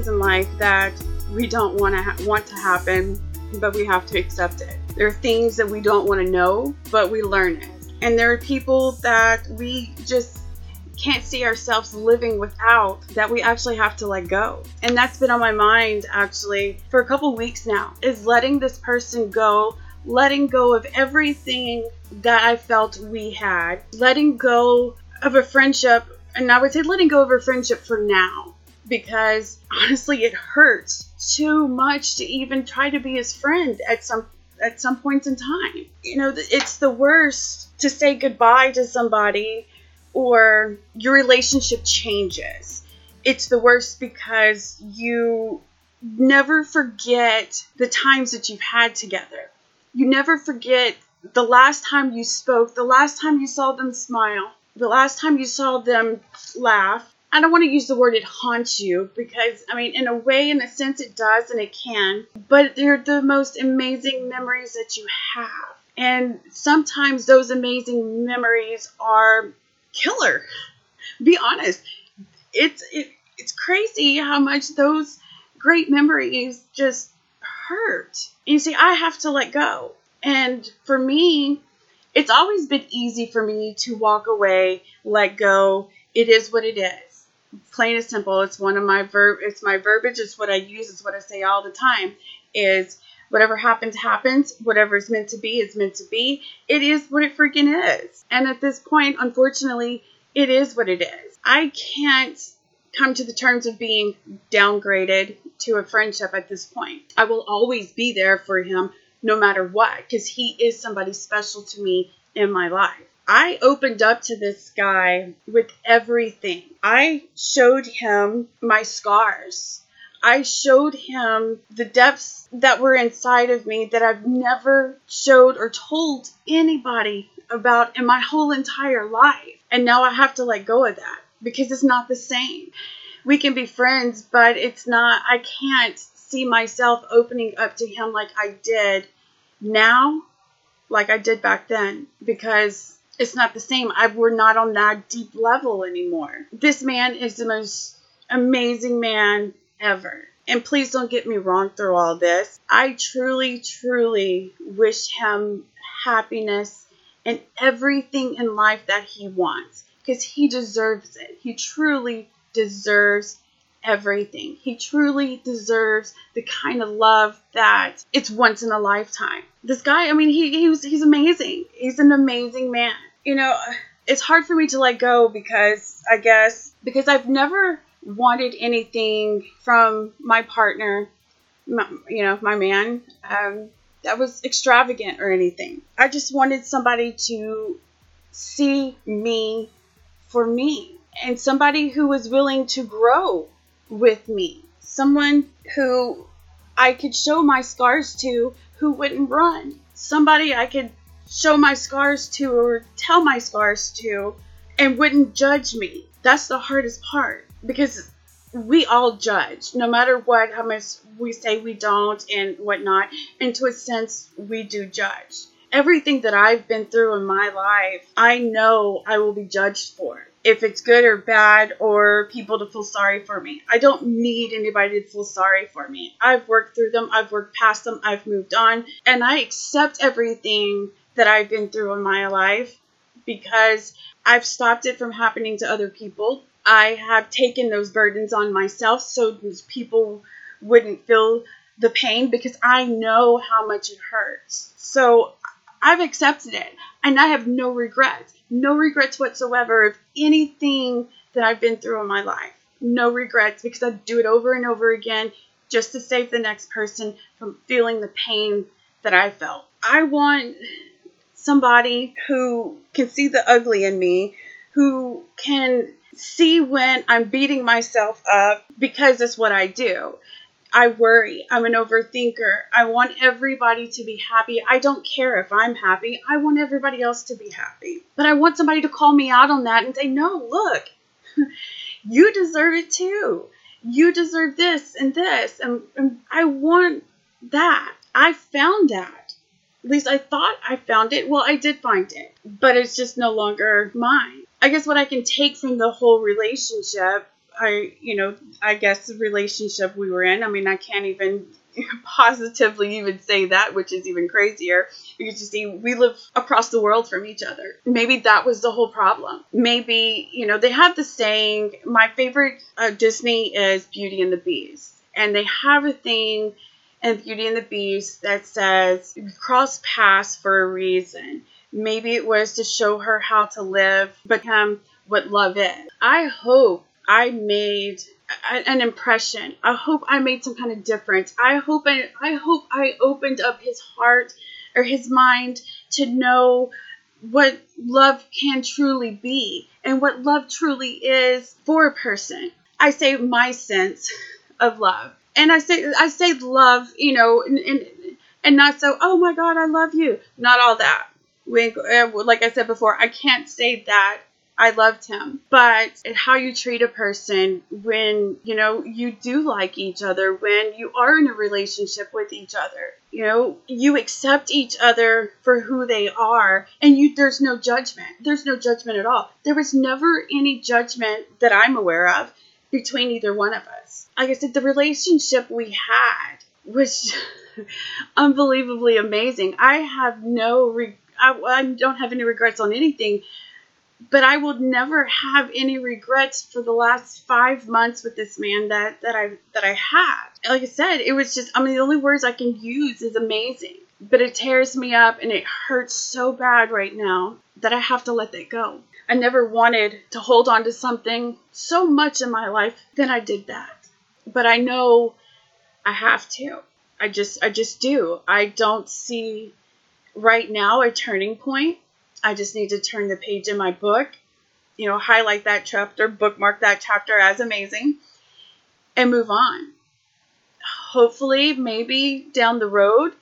Things in life that we don't want to ha- want to happen, but we have to accept it. There are things that we don't want to know, but we learn it. And there are people that we just can't see ourselves living without that we actually have to let go. And that's been on my mind actually for a couple weeks now is letting this person go, letting go of everything that I felt we had, letting go of a friendship, and I would say letting go of a friendship for now because honestly it hurts too much to even try to be his friend at some at some points in time. You know, it's the worst to say goodbye to somebody or your relationship changes. It's the worst because you never forget the times that you've had together. You never forget the last time you spoke, the last time you saw them smile, the last time you saw them laugh. I don't want to use the word it haunts you because, I mean, in a way, in a sense, it does and it can, but they're the most amazing memories that you have. And sometimes those amazing memories are killer. Be honest. It's it, it's crazy how much those great memories just hurt. You see, I have to let go. And for me, it's always been easy for me to walk away, let go. It is what it is. Plain and simple. It's one of my verb it's my verbiage, it's what I use, it's what I say all the time is whatever happens happens. Whatever is meant to be is meant to be. It is what it freaking is. And at this point unfortunately it is what it is. I can't come to the terms of being downgraded to a friendship at this point. I will always be there for him no matter what because he is somebody special to me in my life I opened up to this guy with everything. I showed him my scars. I showed him the depths that were inside of me that I've never showed or told anybody about in my whole entire life. And now I have to let go of that because it's not the same. We can be friends, but it's not, I can't see myself opening up to him like I did now, like I did back then, because it's not the same. I, we're not on that deep level anymore. This man is the most amazing man ever. And please don't get me wrong through all this. I truly, truly wish him happiness and everything in life that he wants because he deserves it. He truly deserves everything. He truly deserves the kind of love that it's once in a lifetime. This guy, I mean, he, he was, he's amazing. He's an amazing man. You know, it's hard for me to let go because I guess because I've never wanted anything from my partner, my, you know, my man, um, that was extravagant or anything. I just wanted somebody to see me for me and somebody who was willing to grow with me. Someone who I could show my scars to who wouldn't run. Somebody I could show my scars to or tell my scars to and wouldn't judge me. That's the hardest part because we all judge, no matter what, how much we say we don't and whatnot. And to a sense, we do judge. Everything that I've been through in my life, I know I will be judged for. If it's good or bad, or people to feel sorry for me. I don't need anybody to feel sorry for me. I've worked through them, I've worked past them, I've moved on, and I accept everything that I've been through in my life because I've stopped it from happening to other people. I have taken those burdens on myself so these people wouldn't feel the pain because I know how much it hurts. So I've accepted it and I have no regrets. No regrets whatsoever of anything that I've been through in my life. No regrets because I do it over and over again just to save the next person from feeling the pain that I felt. I want somebody who can see the ugly in me, who can see when I'm beating myself up because it's what I do. I worry. I'm an overthinker. I want everybody to be happy. I don't care if I'm happy. I want everybody else to be happy. But I want somebody to call me out on that and say, no, look, you deserve it too. You deserve this and this. And, and I want that. I found that. At least I thought I found it. Well, I did find it, but it's just no longer mine. I guess what I can take from the whole relationship I, you know, I guess the relationship we were in. I mean, I can't even positively even say that, which is even crazier. Because you see, we live across the world from each other. Maybe that was the whole problem. Maybe, you know, they have the saying, my favorite uh, Disney is Beauty and the Beast. And they have a thing in Beauty and the Beast that says, cross paths for a reason. Maybe it was to show her how to live, become what love is. I hope I made an impression. I hope I made some kind of difference. I hope I, I hope I opened up his heart or his mind to know what love can truly be and what love truly is for a person. I say my sense of love. And I say I say love, you know, and, and, and not so, oh my God, I love you. Not all that. We, uh, like I said before, I can't say that I loved him. But how you treat a person when, you know, you do like each other, when you are in a relationship with each other. You know, you accept each other for who they are and you there's no judgment. There's no judgment at all. There was never any judgment that I'm aware of between either one of us. Like I said, the relationship we had was unbelievably amazing. I have no re- I, I don't have any regrets on anything but I will never have any regrets for the last five months with this man that that I that I had. Like I said, it was just I mean the only words I can use is amazing. But it tears me up and it hurts so bad right now that I have to let that go. I never wanted to hold on to something so much in my life that I did that. But I know I have to. I just I just do. I don't see right now a turning point I just need to turn the page in my book, you know, highlight that chapter, bookmark that chapter as amazing, and move on. Hopefully, maybe down the road,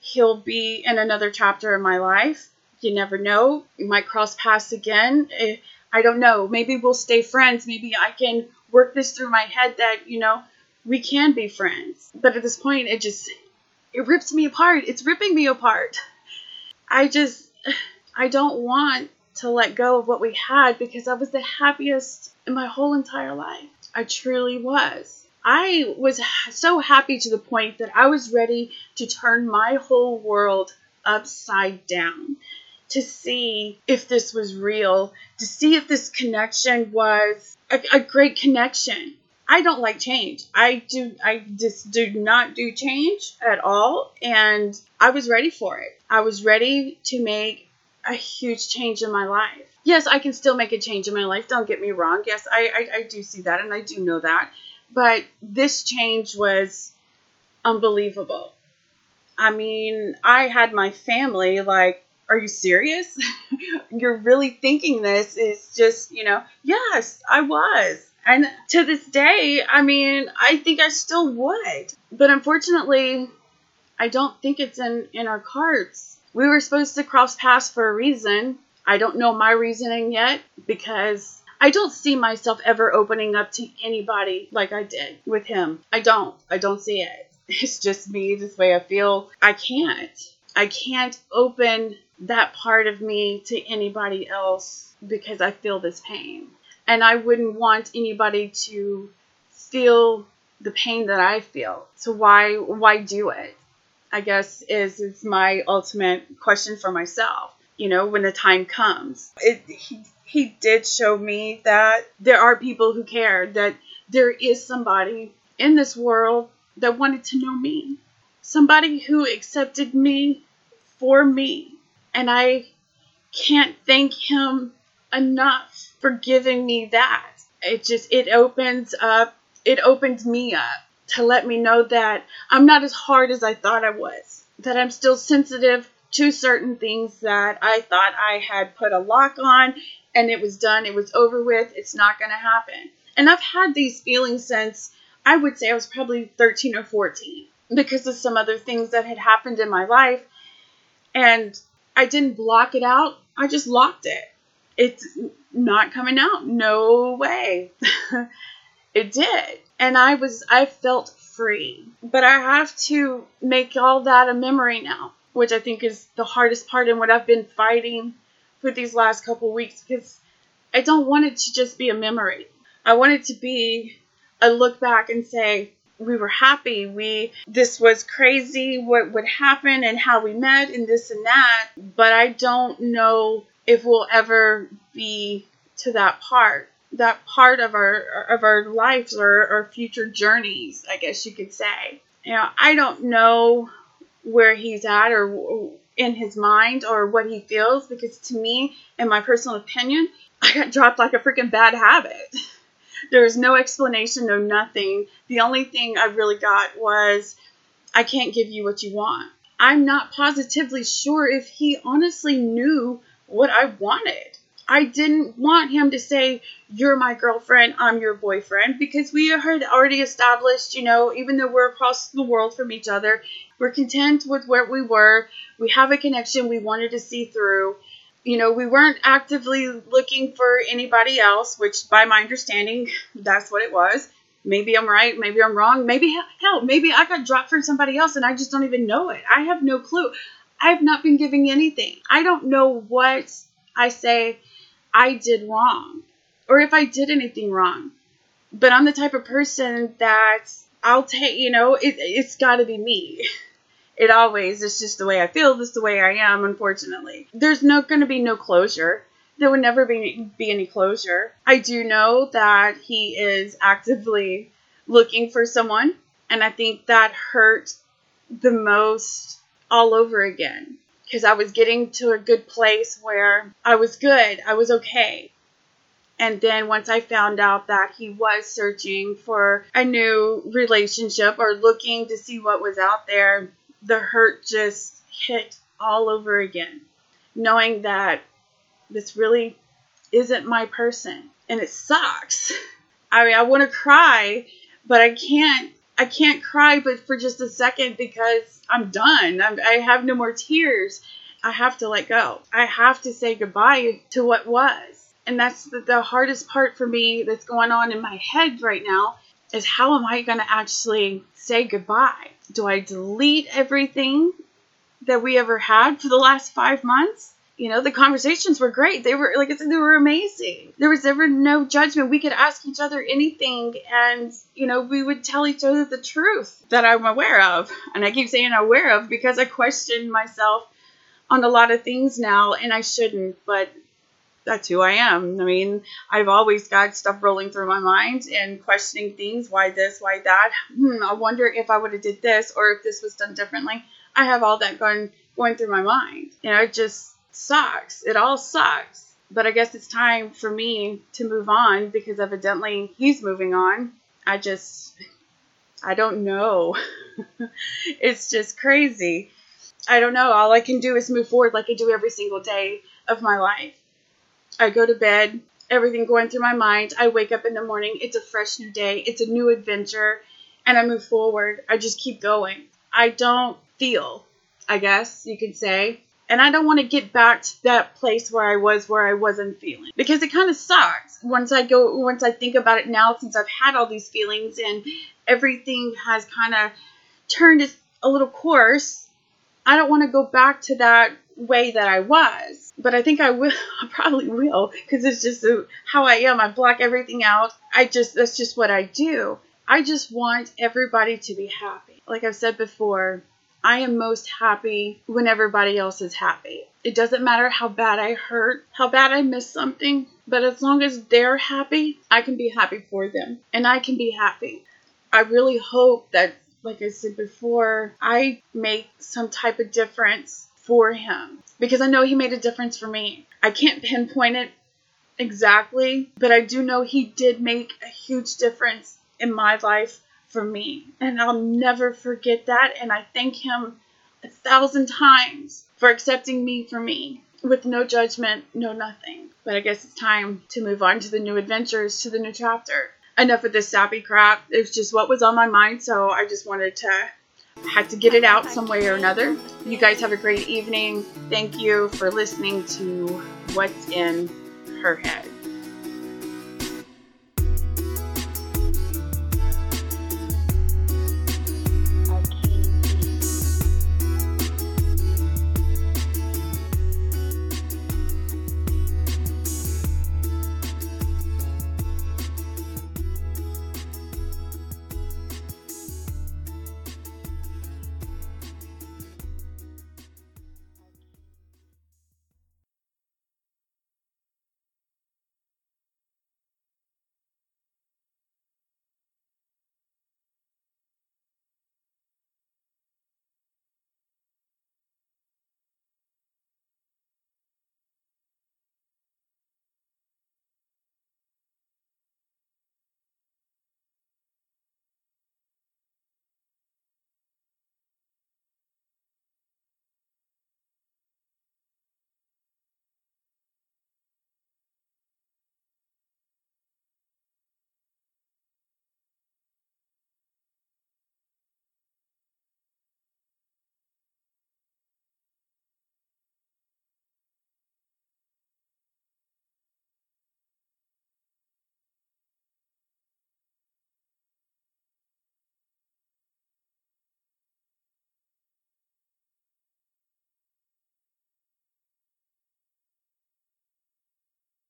he'll be in another chapter of my life. You never know. We might cross paths again. Eh, I don't know. Maybe we'll stay friends. Maybe I can work this through my head that, you know, we can be friends. But at this point, it just, it rips me apart. It's ripping me apart. I just, I don't want to let go of what we had because I was the happiest in my whole entire life. I truly was. I was so happy to the point that I was ready to turn my whole world upside down to see if this was real, to see if this connection was a, a great connection. I don't like change. I do I just do not do change at all and I was ready for it. I was ready to make a huge change in my life. Yes, I can still make a change in my life. Don't get me wrong. Yes, I, I, I do see that and I do know that. But this change was unbelievable. I mean, I had my family like, are you serious? You're really thinking this is just, you know, yes, I was. And to this day, I mean, I think I still would. But unfortunately, I don't think it's in, in our cards we were supposed to cross paths for a reason. I don't know my reasoning yet because I don't see myself ever opening up to anybody like I did with him. I don't. I don't see it. It's just me, this way I feel. I can't. I can't open that part of me to anybody else because I feel this pain. And I wouldn't want anybody to feel the pain that I feel. So why why do it? I guess is is my ultimate question for myself. You know, when the time comes, it he he did show me that there are people who care that there is somebody in this world that wanted to know me, somebody who accepted me for me, and I can't thank him enough for giving me that. It just it opens up it opens me up to let me know that I'm not as hard as I thought I was, that I'm still sensitive to certain things that I thought I had put a lock on and it was done, it was over with, it's not going to happen. And I've had these feelings since I would say I was probably 13 or 14 because of some other things that had happened in my life. And I didn't block it out, I just locked it. It's not coming out. No way. it did and I was I felt free. But I have to make all that a memory now, which I think is the hardest part and what I've been fighting for these last couple weeks because I don't want it to just be a memory. I want it to be a look back and say, we were happy. We this was crazy what would happen and how we met and this and that, but I don't know if we'll ever be to that part. That part of our of our lives or our future journeys, I guess you could say. You know, I don't know where he's at or in his mind or what he feels because to me, in my personal opinion, I got dropped like a freaking bad habit. There was no explanation, no nothing. The only thing I really got was, I can't give you what you want. I'm not positively sure if he honestly knew what I wanted. I didn't want him to say, You're my girlfriend, I'm your boyfriend, because we had already established, you know, even though we're across the world from each other, we're content with where we were. We have a connection we wanted to see through you know, we weren't actively looking for anybody else, which by my understanding, that's what it was. Maybe I'm right, maybe I'm wrong, maybe hell, maybe I got dropped from somebody else and I just don't even know it. I have no clue. I have not been giving anything. I don't know what I say I did wrong or if I did anything wrong. But I'm the type of person that I'll take, you know, it, it's got to be me. It always, it's just the way I feel, this the way I am, unfortunately. There's no going to be no closure. There would never be, be any closure. I do know that he is actively looking for someone, and I think that hurt the most all over again because I was getting to a good place where I was good, I was okay. And then once I found out that he was searching for a new relationship or looking to see what was out there, the hurt just hit all over again, knowing that this really isn't my person and it sucks. I mean, I want to cry, but I can't. I can't cry, but for just a second because I'm done. I'm, I have no more tears. I have to let go. I have to say goodbye to what was. And that's the, the hardest part for me that's going on in my head right now is how am I going to actually say goodbye? Do I delete everything that we ever had for the last five months? You know, the conversations were great. They were, like I said, they were amazing. There was ever no judgment. We could ask each other anything, and, you know, we would tell each other the truth that I'm aware of. And I keep saying aware of because I question myself on a lot of things now, and I shouldn't, but that's who I am. I mean, I've always got stuff rolling through my mind and questioning things. Why this? Why that? Hmm, I wonder if I would have did this or if this was done differently. I have all that going going through my mind. You know, it just sucks. It all sucks. But I guess it's time for me to move on because evidently he's moving on. I just I don't know. it's just crazy. I don't know. All I can do is move forward like I do every single day of my life. I go to bed, everything going through my mind. I wake up in the morning, it's a fresh new day, it's a new adventure, and I move forward. I just keep going. I don't feel, I guess you could say. And I don't want to get back to that place where I was where I wasn't feeling because it kind of sucks once I go once I think about it now since I've had all these feelings and everything has kind of turned a little course. I don't want to go back to that way that I was. But I think I will. I probably will because it's just how I am. I block everything out. I just that's just what I do. I just want everybody to be happy. Like I've said before, I am most happy when everybody else is happy. It doesn't matter how bad I hurt, how bad I miss something, but as long as they're happy, I can be happy for them and I can be happy. I really hope that, like I said before, I make some type of difference for him because I know he made a difference for me. I can't pinpoint it exactly, but I do know he did make a huge difference in my life for me. And I'll never forget that. And I thank him a thousand times for accepting me for me with no judgment, no nothing. But I guess it's time to move on to the new adventures, to the new chapter. Enough of this sappy crap. It's just what was on my mind, so I just wanted to had to get it out some way or another. You guys have a great evening. Thank you for listening to What's in Her Head.